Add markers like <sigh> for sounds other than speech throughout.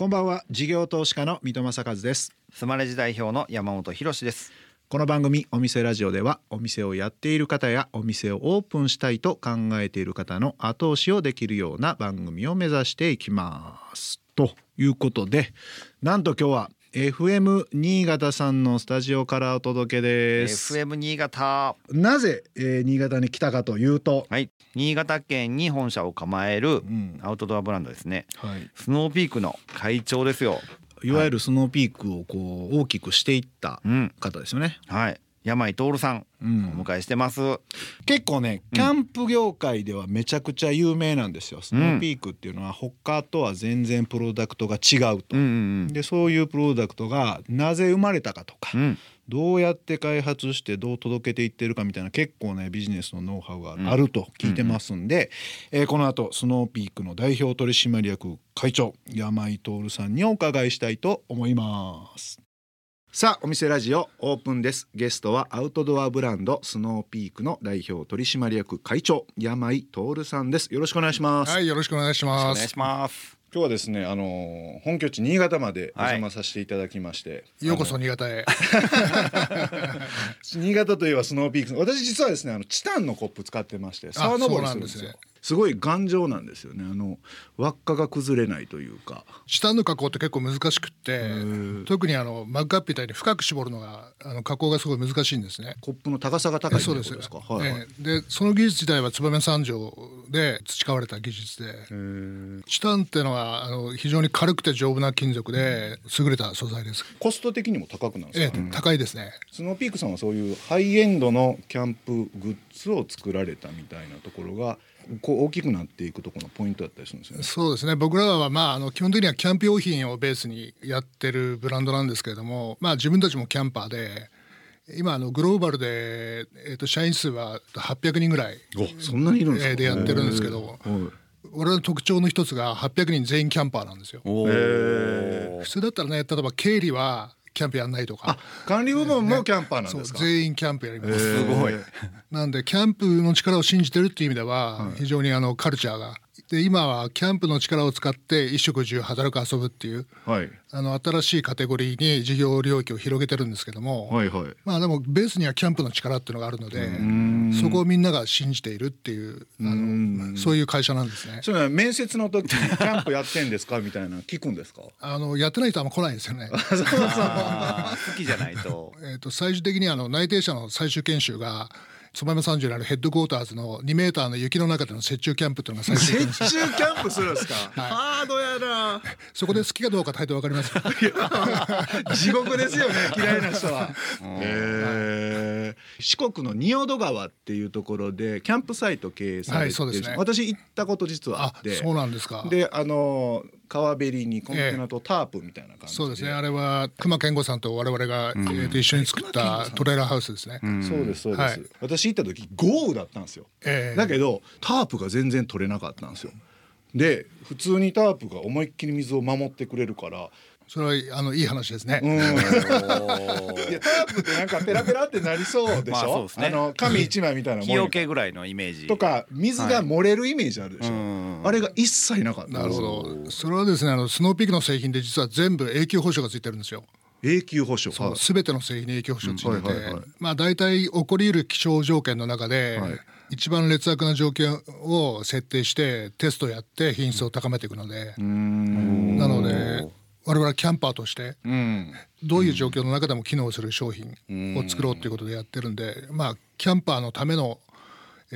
こんばんは。事業投資家の三戸正和です。スマレジ代表の山本博です。この番組お店ラジオではお店をやっている方やお店をオープンしたいと考えている方の後押しをできるような番組を目指していきます。ということでなんと今日は FM 新潟さんのスタジオからお届けです。FM 新潟。なぜ、えー、新潟に来たかというとはい。新潟県に本社を構えるアウトドアブランドですね、はい、スノーピークの会長ですよ。いわゆるスノーピークをこう大きくしていった方ですよね、うん、はい山井徹さん、うん、お迎えしてます。結構ねキャンプ業界ではめちゃくちゃ有名なんですよ、うん、スノーピークっていうのは他とは全然プロダクトが違うと、うんうんうん、でそういうプロダクトがなぜ生まれたかとか、うん、どうやって開発してどう届けていってるかみたいな結構ねビジネスのノウハウがあると聞いてますんで、うんうん、えー、この後スノーピークの代表取締役会長山井徹さんにお伺いしたいと思います。さあお店ラジオオープンです。ゲストはアウトドアブランドスノーピークの代表取締役会長山井徹さんです。よろしくお願いします。はいよろしくお願いします。お願いします。今日はですねあの本拠地新潟までお邪魔させていただきまして、はい、ようこそ新潟へ。新潟といえばスノーピーク。私実はですねあのチタンのコップ使ってまして沢登りするんですよすごい頑丈なんですよね。あの輪っかが崩れないというか。下の加工って結構難しくって特にあのマグカップみたいに深く絞るのがあの加工がすごい難しいんですね。コップの高さが高いそうですか、はいはい、でその技術自体は燕三条で培われた技術でチタンっていうのはあの非常に軽くて丈夫な金属で優れた素材です。コスト的にも高くなんですか、ええ、高いですね。スノーピークさんはそういうハイエンドのキャンプグッズを作られたみたいなところがこう大きくなっていくところのポイントだったりするんですね。そうですね。僕らはまああの基本的にはキャンプ用品をベースにやってるブランドなんですけれども、まあ自分たちもキャンパーで。今あのグローバルで、えー、と社員数は800人ぐらいそんなにいるんででやってるんですけど我々の特徴の一つが800人全員キャンパーなんですよ。普通だったらね例えば経理はキャンプやんないとか。管理部門もキャンパーなんですか、ね、全員キャンプやります。すごい。なんでキャンプの力を信じてるっていう意味では非常にあのカルチャーがで今はキャンプの力を使って衣食住働く遊ぶっていう、はい、あの新しいカテゴリーに事業領域を広げてるんですけども、はいはい、まあでもベースにはキャンプの力っていうのがあるのでそこをみんなが信じているっていうあのそういう会社なんですね。それは面接の時にキャンプやってんですかみたいな聞くんですか？あのやってない人は来ないですよね。そうそう好きじゃないと。<laughs> えっと最終的にあの内定者の最終研修が燕三条にあるヘッドクォーターズの2メーターの雪の中での雪中キャンプっていうのが最初雪中キャンプするんですか、はい、ハードやな。そこで好きかどうか態度わかります地獄ですよね <laughs> 嫌いな人は、えー、四国の仁淀川っていうところでキャンプサイト経営されて、はい、そうですね、私行ったこと実はあって。そうなんですか。であの川べりにコンテナとタープみたいな感じそうですね。あれは熊健吾さんと我々が、えー、と一緒に作ったトレーラーハウスですね、そうですそうです、私行った時豪雨だったんですよ、えー、だけどタープが全然取れなかったんですよ。で普通にタープが思いっきり水を守ってくれるからそれはあのいい話ですね。いやタープってなんかペラペラってなりそうでしょ？あ、ね、の紙一枚みたいな日よけぐらいのイメージとか水が漏れるイメージあるでしょ？はい、あれが一切なかった。なるほど。それはですねあのスノーピークの製品で実は全部永久保証がついてるんですよ。永久保証そうすべての製品に永久保証ついてて、まあ大体起こりうる気象条件の中で、はい、一番劣悪な条件を設定してテストやって品質を高めていくので、なので我々はキャンパーとしてどういう状況の中でも機能する商品を作ろうということでやってるんでまあキャンパーのための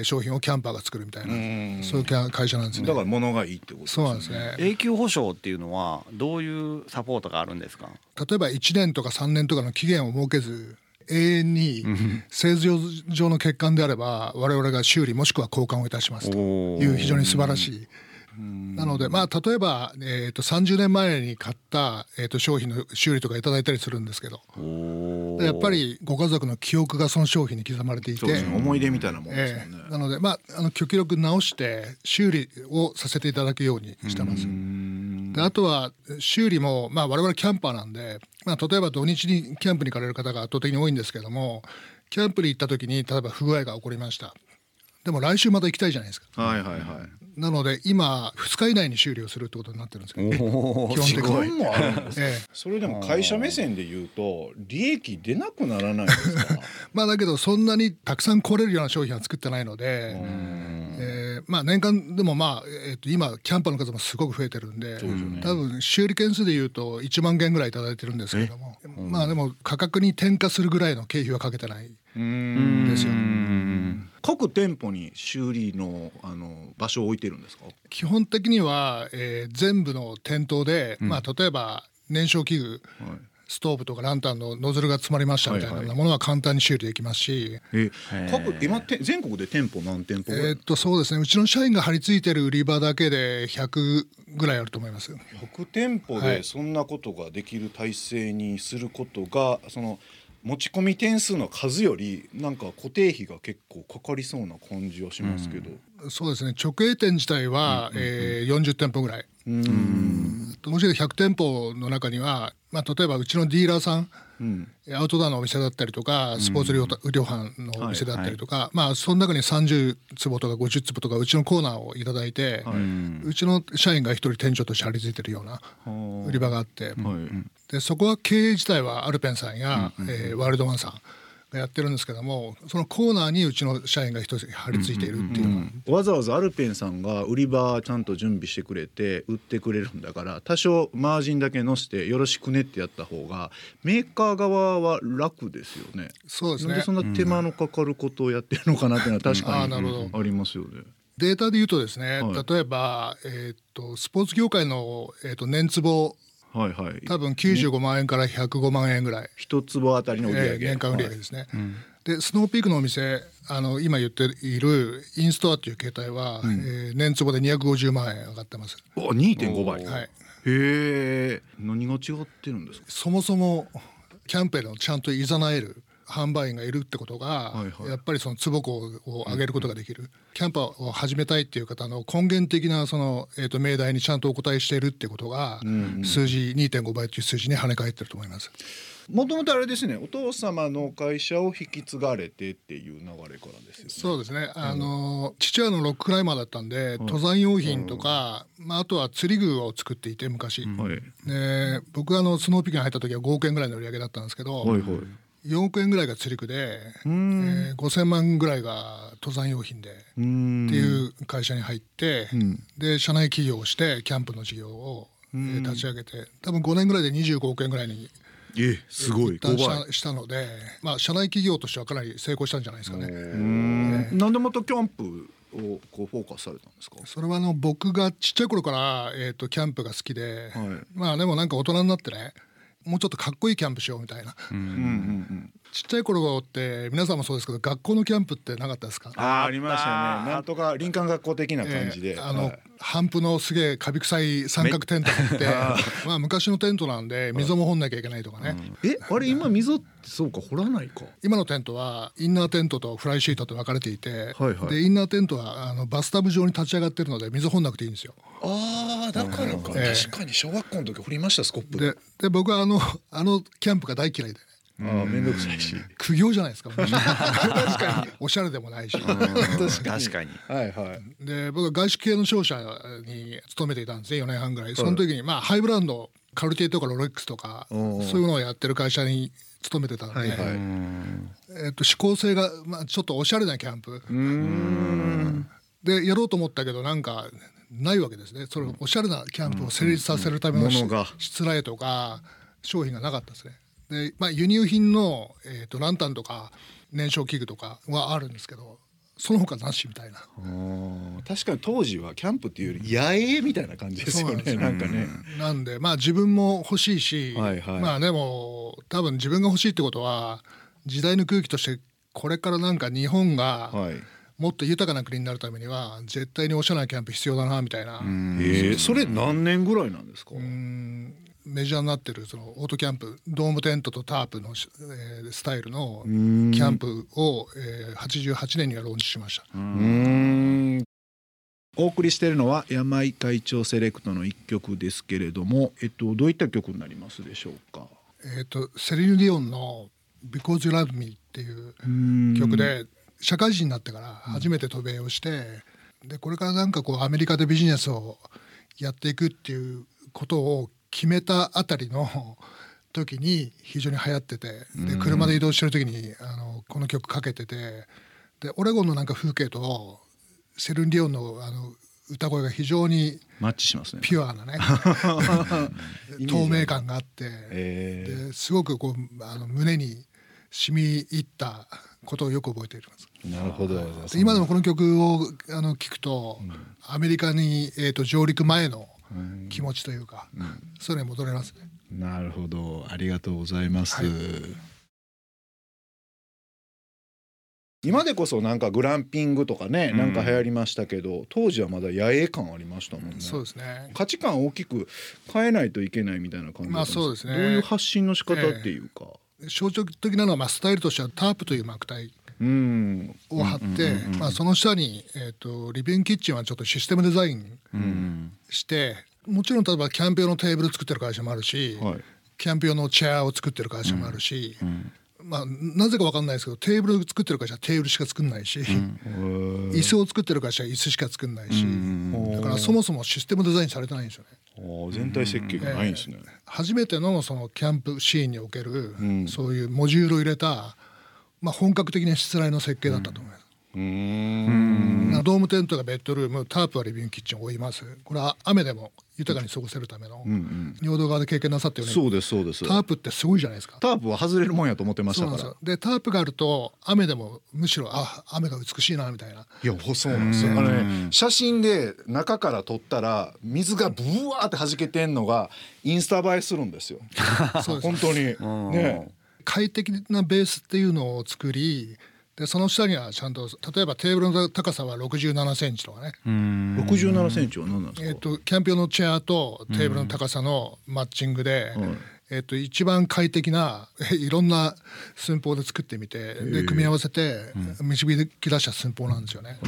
商品をキャンパーが作るみたいなそういう会社なんですね。だから物がいいってこと、ね、そうなんですね。永久保証っていうのはどういうサポートがあるんですか？例えば1年とか3年とかの期限を設けず永遠に製図上の欠陥であれば我々が修理もしくは交換をいたしますという非常に素晴らしいなので、まあ、例えば、えーと、30年前に買った、えーと、商品の修理とかいただいたりするんですけど。やっぱりご家族の記憶がその商品に刻まれていて、ね、思い出みたいなもんですね、えー、なので、まあ、あの極力直して修理をさせていただくようにしてます。であとは修理も、まあ、我々キャンパーなんで、まあ、例えば土日にキャンプに行かれる方が圧倒的に多いんですけどもキャンプに行った時に例えば不具合が起こりましたでも来週また行きたいじゃないですか。はいはいはい。なので今2日以内に修理をするってことになってるんですけど、ね、基本的に。もあるんです、ええ、それでも会社目線で言うと利益出なくならないですか？<laughs> まあだけどそんなにたくさん来れるような商品は作ってないので、えー、まあ年間でもまあ、えー、と今キャンパーの数もすごく増えてるんで、ね、多分修理件数で言うと1万件ぐらい頂いてるんですけどもまあでも価格に転嫁するぐらいの経費はかけてないですよ。各店舗に修理のあの場所を置いてるんですか？基本的には、えー、全部の店頭で、うん、まあ、例えば燃焼器具、はい。ストーブとかランタンのノズルが詰まりましたみたいなものは簡単に修理できますし、え各今全国で店舗何店舗えー、っとそうですね。うちの社員が張り付いてる売り場だけで100ぐらいあると思います。100店舗でそんなことができる体制にすることが、はい、その持ち込み点数の数よりなんか固定費が結構かかりそうな感じはしますけど、うん、そうですね。直営店自体は、うんうんうん、えー、40店舗ぐらい。うん。もし100店舗の中には、まあ、例えばうちのディーラーさん、アウトドアのお店だったりとかスポーツ量販のお店だったりとか、まあその中に30坪とか50坪とかうちのコーナーを頂いて、はい、うちの社員が一人店長として張り付いてるような売り場があって、はい、でそこは経営自体はアルペンさんや、うん、えー、ワールドワンさんやってるんですけどもそのコーナーにうちの社員が一人張り付いているっていうのは、うんうん、わざわざアルペンさんが売り場ちゃんと準備してくれて売ってくれるんだから多少マージンだけ乗せてよろしくねってやった方がメーカー側は楽ですよね。そうですね。でそんな手間のかかることをやってるのかなっていうのは確かにありますよね。データで言うとですね、はい、例えば、えーと、スポーツ業界の、えーと、年坪はいはい、多分95万円から105万円ぐらい。一坪あたりの売り上げ、えー、年間売り上げですね、はいうん、でスノーピークのお店あの今言っているインストアっていう形態は、うん、えー、年坪で250万円上がってます。お2.5倍。はい。へえ。何が違ってるんですか？そもそもキャンペーンをちゃんといざなえる販売員がいるってことが、はいはい、やっぱりその坪子を上げることができる、うん、キャンパーを始めたいっていう方の根源的なその、えー、と命題にちゃんとお答えしているっていうことが、うんうん、数字2.5倍という数字に跳ね返ってると思います。もともとあれですねお父様の会社を引き継がれてっていう流れからですよね。そうですね。あの、父親のロッククライマーだったんで、登山用品とか、まあ、あとは釣り具を作っていて昔、はい、で僕があのスノーピークに入った時は5億円ぐらいの売り上げだったんですけど、はいはい4億円ぐらいが釣り具で、えー、5,000万ぐらいが登山用品でっていう会社に入って、で社内起業をしてキャンプの事業を、えー、立ち上げて多分5年ぐらいで25億円ぐらいにえすごい。したしたので、まあ、社内企業としてはかなり成功したんじゃないですかね。なんでまたキャンプをこうフォーカスされたんですか？それはあの僕がちっちゃい頃から、えーと、キャンプが好きで、はい、まあでもなんか大人になってねもうちょっとかっこいいキャンプしようみたいな。うんうんうんちっちゃい頃って皆さんもそうですけど学校のキャンプってなかったですか？あありましたね。なんとか林間学校的な感じで、えー、あの、はい、帆布のすげえカビ臭い三角テントって <laughs> まあ昔のテントなんで溝も掘んなきゃいけないとかね、うん、えあれ今溝ってそうか掘らないか。今のテントはインナーテントとフライシートと分かれていて、はいはい、でインナーテントはあのバスタブ状に立ち上がってるので水掘んなくていいんですよ。ああだからか、えー、確かに小学校の時掘りましたスコップ。でで僕はあのあのキャンプが大嫌いでああ面倒くさいし。苦行じゃないですか。<laughs> 確かに。おしゃれでもないし確かに。はいはい。で僕は外資系の商社に勤めていたんですね4年半ぐらい。その時にまあハイブランドカルティとかロレックスとかそういうのをやってる会社に勤めてたんで、はいはい、えっと指向性が、まあ、ちょっとおしゃれなキャンプ。でやろうと思ったけどなんかないわけですね。そのおしゃれなキャンプを成立させるためのしつらえとか商品がなかったですね。で、まあ、輸入品の、えーと、ランタンとか燃焼器具とかはあるんですけどその他なしみたいな。確かに当時はキャンプっていうより野営みたいな感じですよねなんかね。なんでまあ自分も欲しいし、はいはい、まあでも多分自分が欲しいってことは時代の空気としてこれからなんか日本が、はい。もっと豊かな国になるためには絶対におしゃれなキャンプ必要だなみたいな。えー、それ何年ぐらいなんですか？メジャーになってるそのオートキャンプドームテントとタープの、えー、スタイルのキャンプを、えー、88年にはローンチしました。お送りしているのは山井会長セレクトの一曲ですけれども、えっと、どういった曲になりますでしょうか？えっとセリーヌ・ディオンの「Because You Love Me」っていう曲で社会人になってから初めて渡米をして、でこれからなんかこうアメリカでビジネスをやっていくっていうことを決めたあたりの時に非常に流行っててで車で移動してる時にあのこの曲かけててでオレゴンのなんか風景とセリーヌ・ディオンのあの歌声が非常にマッチしますね。ピュアなね <laughs> 透明感があって、え。ー、ですごくこうあの胸に染み入ったことをよく覚えています。なるほど。今でもこの曲をあの聞くと、うん、アメリカにえと上陸前の気持ちというか、うん、それに戻れますね。なるほど、ありがとうございます。はい。今でこそなんかグランピングとかね、なんか流行りましたけど当時はまだ野営感ありましたもんね、そうですね。価値観大きく変えないといけないみたいな感じまあそうですね。どういう発信の仕方っていうか、えー、象徴的なのはまあスタイルとしてはタープという幕体を貼ってまあその下に、えーと、リビングキッチンはちょっとシステムデザインして、もちろん例えばキャンプ用のテーブル作ってる会社もあるし、はい、キャンプ用のチェアを作ってる会社もあるし、うん。まあ、なぜか分かんないですけどテーブル作ってる会社はテーブルしか作んないし、うん、椅子を作ってる会社は椅子しか作んないし、うん、だからそもそもシステムデザインされてないんですよね。全体設計がないんですね、えー、初めてのそのキャンプシーンにおける、そういうモジュールを入れた、まあ、本格的なしつらいの設計だったと思います。うん。ドームテントがベッドルームタープはリビングキッチンを置います。これは雨でも豊かに過ごせるための、うんうん、尿道側で経験なさってるよねそうですそうです。タープってすごいじゃないですか。タープは外れるもんやと思ってましたから。でタープがあると雨でもむしろあ雨が美しいなみたいな。いやそうなんですよあのね写真で中から撮ったら水がブワーって弾けてんのがインスタ映えするんですよ。<laughs> そうです。本当に。ね快適なベースっていうのを作りでその下にはちゃんと例えばテーブルの高さは67センチとかね。67センチは何なんですか、えーと、キャンプ用のチェアとテーブルの高さのマッチングで、えーと、一番快適な <laughs> いろんな寸法で作ってみてで組み合わせて導き出した寸法なんですよね。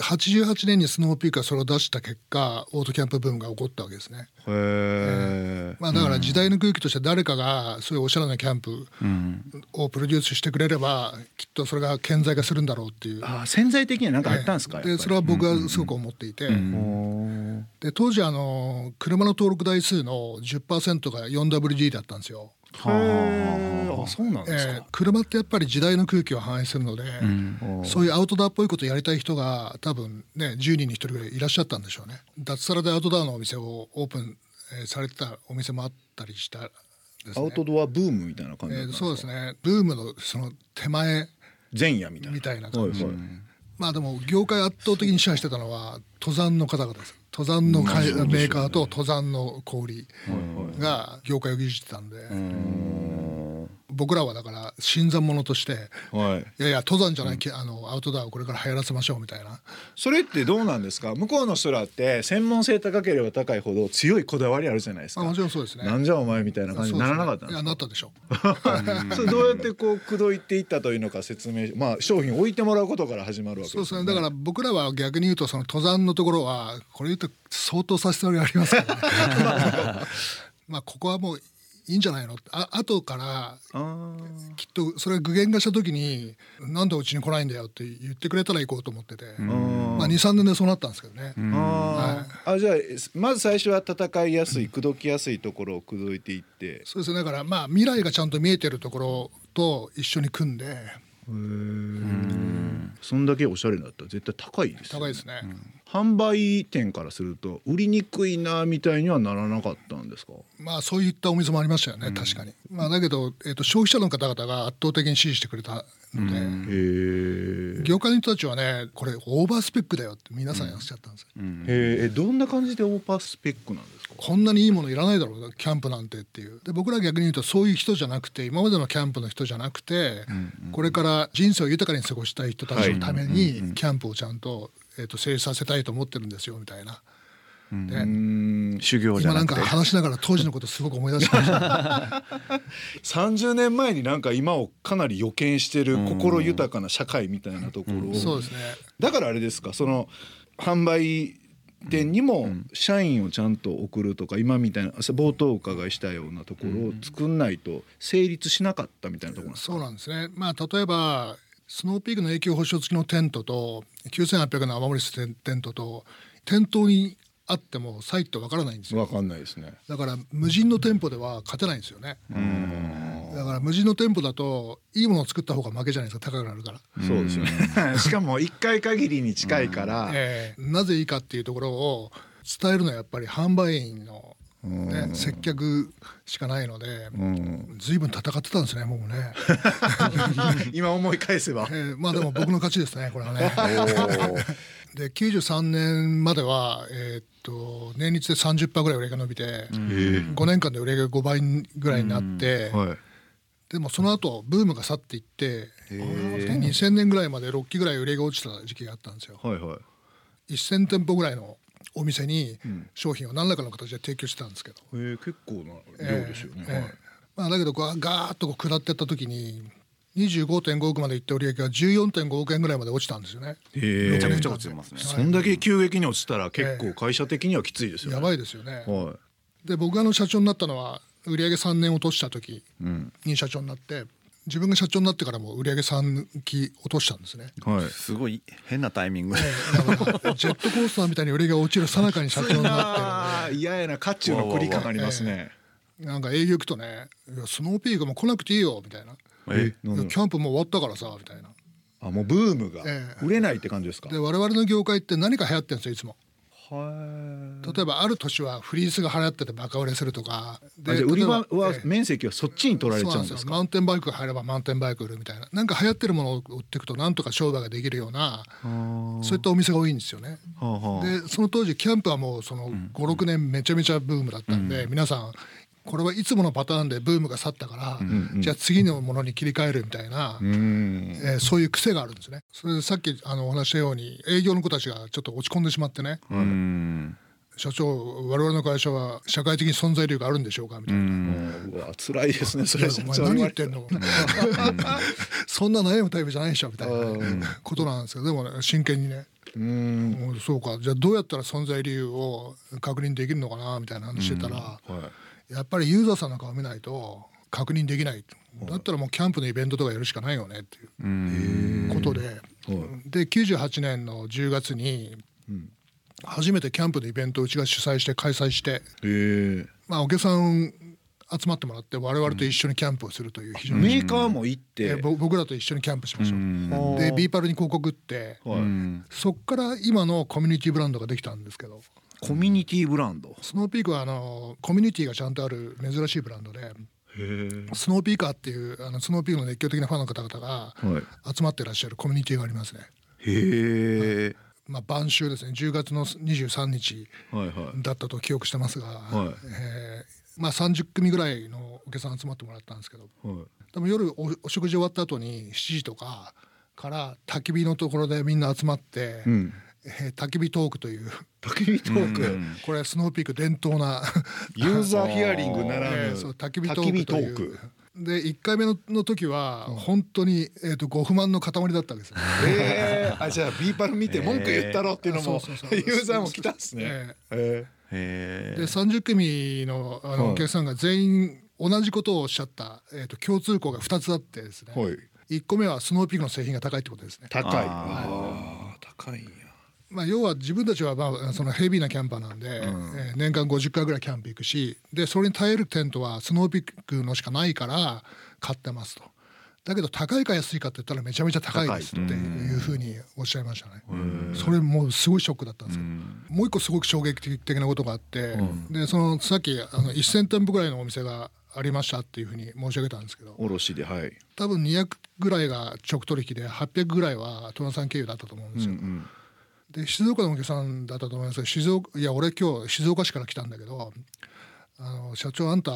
88年にスノーピークがそれを出した結果オートキャンプブームが起こったわけですね。えー、まあ、だから時代の空気として誰かがそういうおしゃれなキャンプをプロデュースしてくれればきっとそれが顕在化するんだろうっていう。あ潜在的には何かあったんですか、でそれは僕はすごく思っていて、で当時あの車の登録台数の10%が 4WD だったんですよ。はあ、そうなんですか、えー、車ってやっぱり時代の空気を反映するので、うん、そういうアウトドアっぽいことやりたい人が多分ね10人に1人ぐらいいらっしゃったんでしょうね。脱サラでアウトドアのお店をオープン、えー、されてたお店もあったりしたね、アウトドアブームみたいな感じえー、そうですね。ブームのその手前前夜みたいな。みたいな感じ、はいはい、まあでも業界圧倒的に支配してたのは登山の方々です登山の、メーカーと登山の小売が業界を牛耳ってたんで。僕らはだから新参者として、はい、いやいや登山じゃない、うん、あのアウトドアをこれから流行らせましょうみたいな。それってどうなんですか？向こうの人らって専門性高ければ高いほど強いこだわりあるじゃないですか。もちろんそうですね。なんじゃお前みたいな感じにならなかったんですか、ね、いやなったでしょそれどうやってこう口説いていったというのか説明まあ商品置いてもらうことから始まるわけです、ね、そうですね。だから僕らは逆に言うとその登山のところはこれ言うと相当差し障りありますからね。<laughs> まあここはもういいんじゃないの？あ後からきっとそれ具現化した時に「なんでうちに来ないんだよ」って言ってくれたら行こうと思ってて。まあ23年でそうなったんですけどね。はい、あじゃあまず最初は戦いやすい口説きやすいところを口説いていって。そうですね。だからまあ未来がちゃんと見えてるところと一緒に組んで。そんだけおしゃれだった。ら絶対高いです、ね、高いですね、うん販売店からすると売りにくいなみたいにはならなかったんですか？まあそういったお店もありましたよね、うん、確かに、まあ、だけど、えーと、消費者の方々が圧倒的に支持してくれたので、うん、業界の人たちはねこれオーバースペックだよって皆さんおっしゃったんですよ、うん、へえどんな感じでオーバースペックなんですか？こんなにいいものいらないだろうキャンプなんてっていう。で僕ら逆に言うとそういう人じゃなくて今までのキャンプの人じゃなくて、これから人生を豊かに過ごしたい人たちのためにキャンプをちゃんとえーと、成立させたいと思ってるんですよみたいな。で修行今なんか話しながら当時のことすごく思い出しました。<laughs> 30年前になんか今をかなり予見してる心豊かな社会みたいなところを、そうですね。だからあれですかその販売店にも社員をちゃんと送るとか今みたいな冒頭お伺いしたようなところを作んないと成立しなかったみたいなところそうなんですね。まあ例えばスノーピークの永久保証付きのテントと9800の雨漏りするテントと店頭にあってもサイトわからないんですよ。わかんないですね。だから無人の店舗では勝てないんですよね。だから無人の店舗だといいものを作った方が負けじゃないですか高くなるから。そうですよね。<laughs> しかも一回限りに近いから、えー、なぜいいかっていうところを伝えるのはやっぱり販売員のね、接客しかないので、ずいぶん戦ってたんですねもうね。<laughs> 今思い返せば、えー、まあでも僕の勝ちですねこれはね。<laughs> で93年までは、えー、っと年率で30%ぐらい売り上げが伸びて、5年間で売り上げが5倍ぐらいになって、はい、でもその後ブームが去っていって2000年ぐらいまで6期ぐらい売り上げが落ちた時期があったんですよ。はいはい、1000店舗ぐらいのお店に商品を何らかの形で提供してたんですけど、うん、えー、結構な量ですよね、えーえー、まあ、だけどガーッとこう下っていった時に25.5億までいって売り上げが14.5億円ぐらいまで落ちたんですよね。めちゃくちゃ落ちてますね。そんだけ急激に落ちたら結構会社的にはきついですよね。やばいですよね。はい、で僕がの社長になったのは売り上げ3年落とした時に社長になって、自分が社長になってからも売り上げ3期落としたんですね。はい。すごい変なタイミング。ジェットコースターみたいに売り上げが落ちるさなかに社長になって。嫌やな渦中の繰りかかりますね。なんか営業行くとね、いやスノーピークも来なくていいよみたいな。えキャンプも終わったからさみたいなあもうブームが売れないって感じですか、で我々の業界って何か流行ってるんですよいつも例えばある年はフリースが流行っててバカ売れするとか。で売り場は面積はそっちに取られちゃうんですか？マウンテンバイクが入ればマウンテンバイク売るみたいななんか流行ってるものを売っていくとなんとか商売ができるようなそういったお店が多いんですよね。でその当時キャンプはもうその56年めちゃめちゃブームだったんで、皆さんこれはいつものパターンでブームが去ったから、うんうん、じゃあ次のものに切り替えるみたいな、うん、えー、そういう癖があるんですね。それでさっきあのお話したように営業の子たちがちょっと落ち込んでしまってね。うん社長我々の会社は社会的に存在力あるんでしょうかみたいな。うわ辛いですねそれ。お前何言ってんの？そんな悩むタイプじゃないでしょみたいなことなんですけどでもね真剣にね。うんそうかじゃあどうやったら存在理由を確認できるのかなみたいな話してたら、はいやっぱりユーザーさんの顔見ないと確認できない。だったらもうキャンプのイベントとかやるしかないよねっていうことで。で98年の10月に初めてキャンプのイベントをうちが主催して開催してまあお客さん集まってもらって我々と一緒にキャンプをするという非常に、メーカーも行って。僕らと一緒にキャンプしましょう。でビーパルに広告打って、そっから今のコミュニティブランドができたんですけどコミュニティブランド。スノーピークはあのコミュニティがちゃんとある珍しいブランドでスノーピーカーっていうあのスノーピークの熱狂的なファンの方々が集まってらっしゃるコミュニティがありますね。へえ。まあ、晩秋ですね。10月の23日だったと記憶してますが、はい、えー、まあ、30組ぐらいのお客さん集まってもらったんですけど、はい、多分夜おお食事終わった後に7時とかから焚き火のところでみんな集まって、うんえー、焚き火トークという。焚き火トーク、うん、これはスノーピーク伝統な。ユーザーヒアリングならぬ、えー、そう焚き火トークで1回目のの時は本当に、えーと、ご不満の塊だったわけですえー、あじゃあビーパル見て文句言ったろっていうのも、えー、ユーザーも来たんですね。えー、で30組のあのお客さんが全員同じことをおっしゃった、えーと、共通項が2つあってですね、はい、1個目はスノーピークの製品が高いってことですね。高い。あ、高いまあ、要は自分たちはまあそのヘビーなキャンパーなんで、うん、えー、年間50回ぐらいキャンプ行くしでそれに耐えるテントはスノーピックのしかないから買ってますと。だけど高いか安いかって言ったらめちゃめちゃ高いですっていうふうにおっしゃいましたね。それもうすごいショックだったんですけど。もう一個すごく衝撃的なことがあってでそのさっきあの1,000店舗ぐらいのお店がありましたっていうふうに申し上げたんですけど。卸ではい。多分200ぐらいが直取引で800ぐらいは戸田さん経由だったと思うんですよ。うんうんで静岡のお客さんだったと思います静岡いや俺今日静岡市から来たんだけどあの社長あんた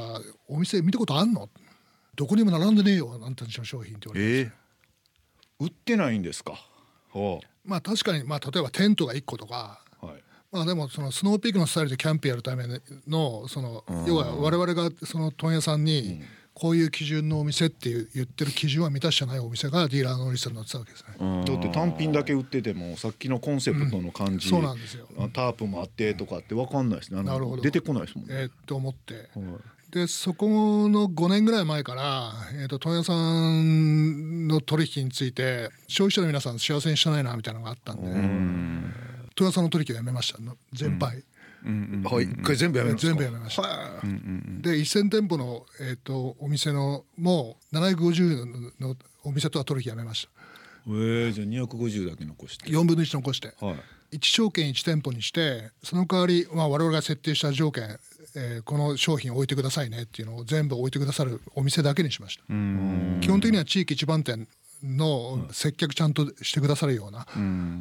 お店見たことあんの？どこにも並んでねえよあんたの商品って言われて、えー、売ってないんですか？まあ確かに、まあ、例えばテントが1個とか、はい、まあでもそのスノーピークのスタイルでキャンプやるためのその、うん、要は我々がその問屋さんにこういう基準のお店っていう言ってる基準は満たしてないお店がディーラーのリストに載ってたわけですね。だって単品だけ売っててもさっきのコンセプトの感じ、うん、そうなんですよ。タープもあってとかって分かんないですねなるほど。出てこないですもんね。えー、と思って、はい、でそこの5年ぐらい前から、えーと、問屋さんの取引について消費者の皆さん幸せにしてないなみたいなのがあったんで、ね、問屋さんの取引をやめました。全廃。うんはい、一回全部やめま全部やめました。で1000店舗の、えーと、お店のもう750のお店とは取引やめました。えー、じゃあ250だけ残して。4分の1残して、はい、1証券1店舗にしてその代わり、まあ、我々が設定した条件、えー、この商品置いてくださいねっていうのを全部置いてくださるお店だけにしました。基本的には地域一番店の接客ちゃんとしてくださるような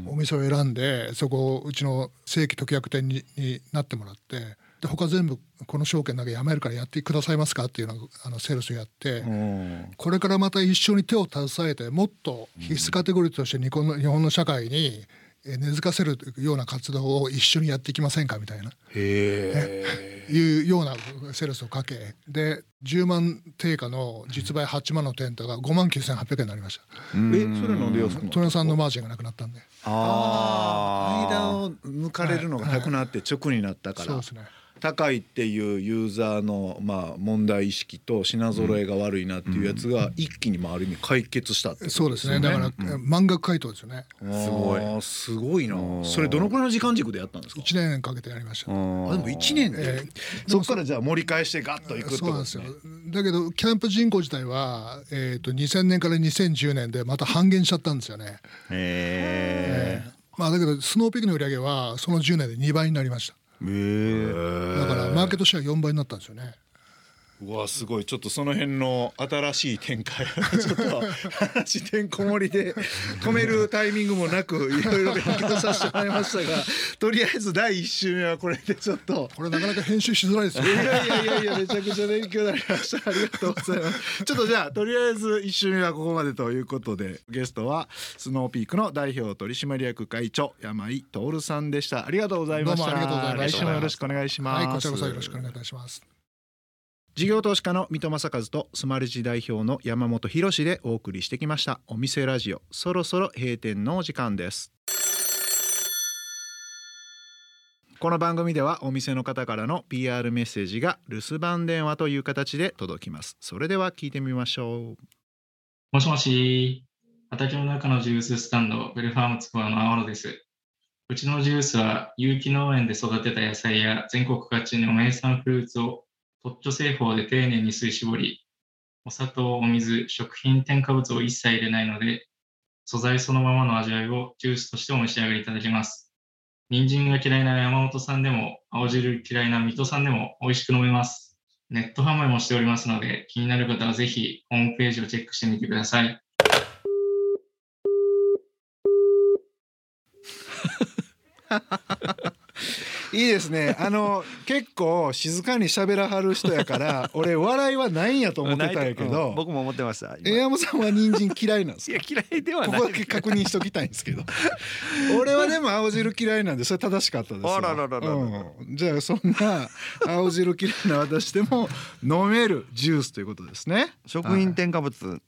お店を選んでそこをうちの正規特約店にになってもらってで他全部この証券だけやめるからやってくださいますかっていうのをあのセールスをやってこれからまた一緒に手を携えてもっと必須カテゴリーとして日本の日本の社会に根付かせるような活動を一緒にやっていきませんかみたいな。いうようなセールスをかけ。で10万定価の実売8万のテントが5万9800円になりました。えそれなんで安くなさんのマージンがなくなったんで。ああ間を抜かれるのがなくなって直になったから、そうですね高いっていうユーザーのまあ問題意識と品揃えが悪いなっていうやつが一気にまあある意味解決したってそうですね。だから満額回答ですよね。すごい。すごいな。それどのくらいの時間軸でやったんですか？1年かけてやりました。あでも1年で、そこからじゃあ盛り返してガッといくってことですね。だけどキャンプ人口自体は、えー、と2000年から2010年でまた半減しちゃったんですよね。へえまあだけどスノーピークの売り上げはその10年で2倍になりましただからマーケットシェア4倍になったんですよね。うわすごい。ちょっとその辺の新しい展開。ちょっと話てんこ盛りで止めるタイミングもなくいろいろ勉強させてもらいましたが <laughs> とりあえず第1週目はこれでちょっとこれなかなか編集しづらいですよ、いやいやいやいやめちゃくちゃ勉強になりましたありが。とうございますちょっとじゃあとりあえず1週目はここまでということでゲストはスノーピークの代表取締役会長山井徹さんでした。ありがとうございました。どうもありがとうございました。来週もよろしくお願いします。はいこちらこそよろしくお願いいたします事業投資家の三戸正和とスマレジ代表の山本博でお送りしてきました。お店ラジオそろそろ閉店のお時間です。この番組ではお店の方からの PR メッセージが留守番電話という形で届きます。それでは聞いてみましょう。もしもし畑の中のジューススタンドベルファームツコアの青野です。うちのジュースは有機農園で育てた野菜や全国各地の名産フルーツを特許製法で丁寧に吸い絞り、お砂糖、お水、食品添加物を一切入れないので、素材そのままの味わいをジュースとしてお召し上がりいただけます。人参が嫌いな山本さんでも、青汁嫌いな水戸さんでも美味しく飲めます。ネット販売もしておりますので、気になる方はぜひホームページをチェックしてみてください。<laughs> いいですね。あの結構静かに喋らはる人やから俺笑いはないんやと思ってたんやけど、うん、僕も思ってました江山さんは人参嫌いなんですいや嫌いではない。ここだけ確認しときたいんですけど。俺はでも青汁嫌いなんでそれ正しかったですあらららら、うん、じゃあそんな青汁嫌いな私でも飲めるジュースということですね。食品添加物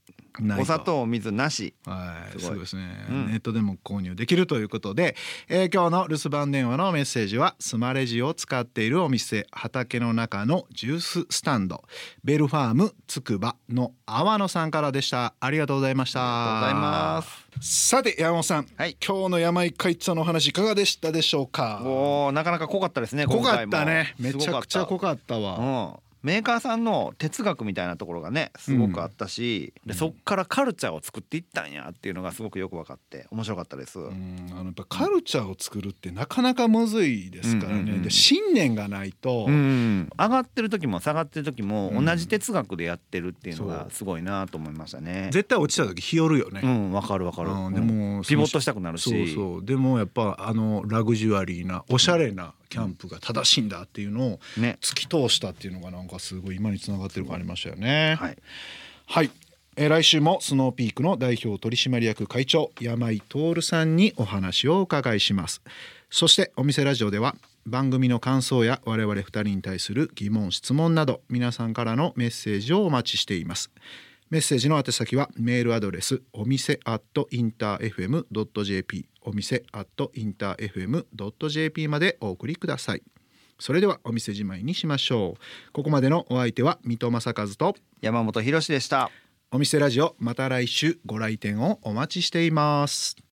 お砂糖水なし。はいすごい。ですね、うん、ネットでも購入できるということで、えー、今日の留守番電話のメッセージはスマレジを使っているお店畑の中のジューススタンド。ベルファームつくばの阿野さんからでした。ありがとうございました。ありがとうございます。さて山本さん、はい、今日の山井会長のお話いかがでしたでしょうか？おなかなか濃かったですね濃かったね。めちゃくちゃ濃かったわ、うんメーカーさんの哲学みたいなところがねすごくあったし、うん、でそっからカルチャーを作っていったんやっていうのがすごくよく分かって面白かったです。うん、あのやっぱカルチャーを作るってなかなかむずいですからね、うんうんうん、で信念がないと、うん、上がってる時も下がってる時も同じ哲学でやってるっていうのがすごいなと思いましたね。絶対落ちた時日和るよね。うんわかるわかる。でもピボットしたくなるし。そうそうでもやっぱあのラグジュアリーなおしゃれなキャンプが正しいんだっていうのを突き通したっていうのがなんかすごい今につながってる感ありましたよね。はい、はい。え来週もスノーピークの代表取締役会長山井徹さんにお話をお伺いします。そしてお店ラジオでは番組の感想や我々2人に対する疑問質問など皆さんからのメッセージをお待ちしています。メッセージの宛先はメールアドレスお店アッお店アットインター FM.jp までお送りください。それではお店じまいにしましょう。ここまでのお相手は水戸正和と山本博でした。お店ラジオまた来週ご来店をお待ちしています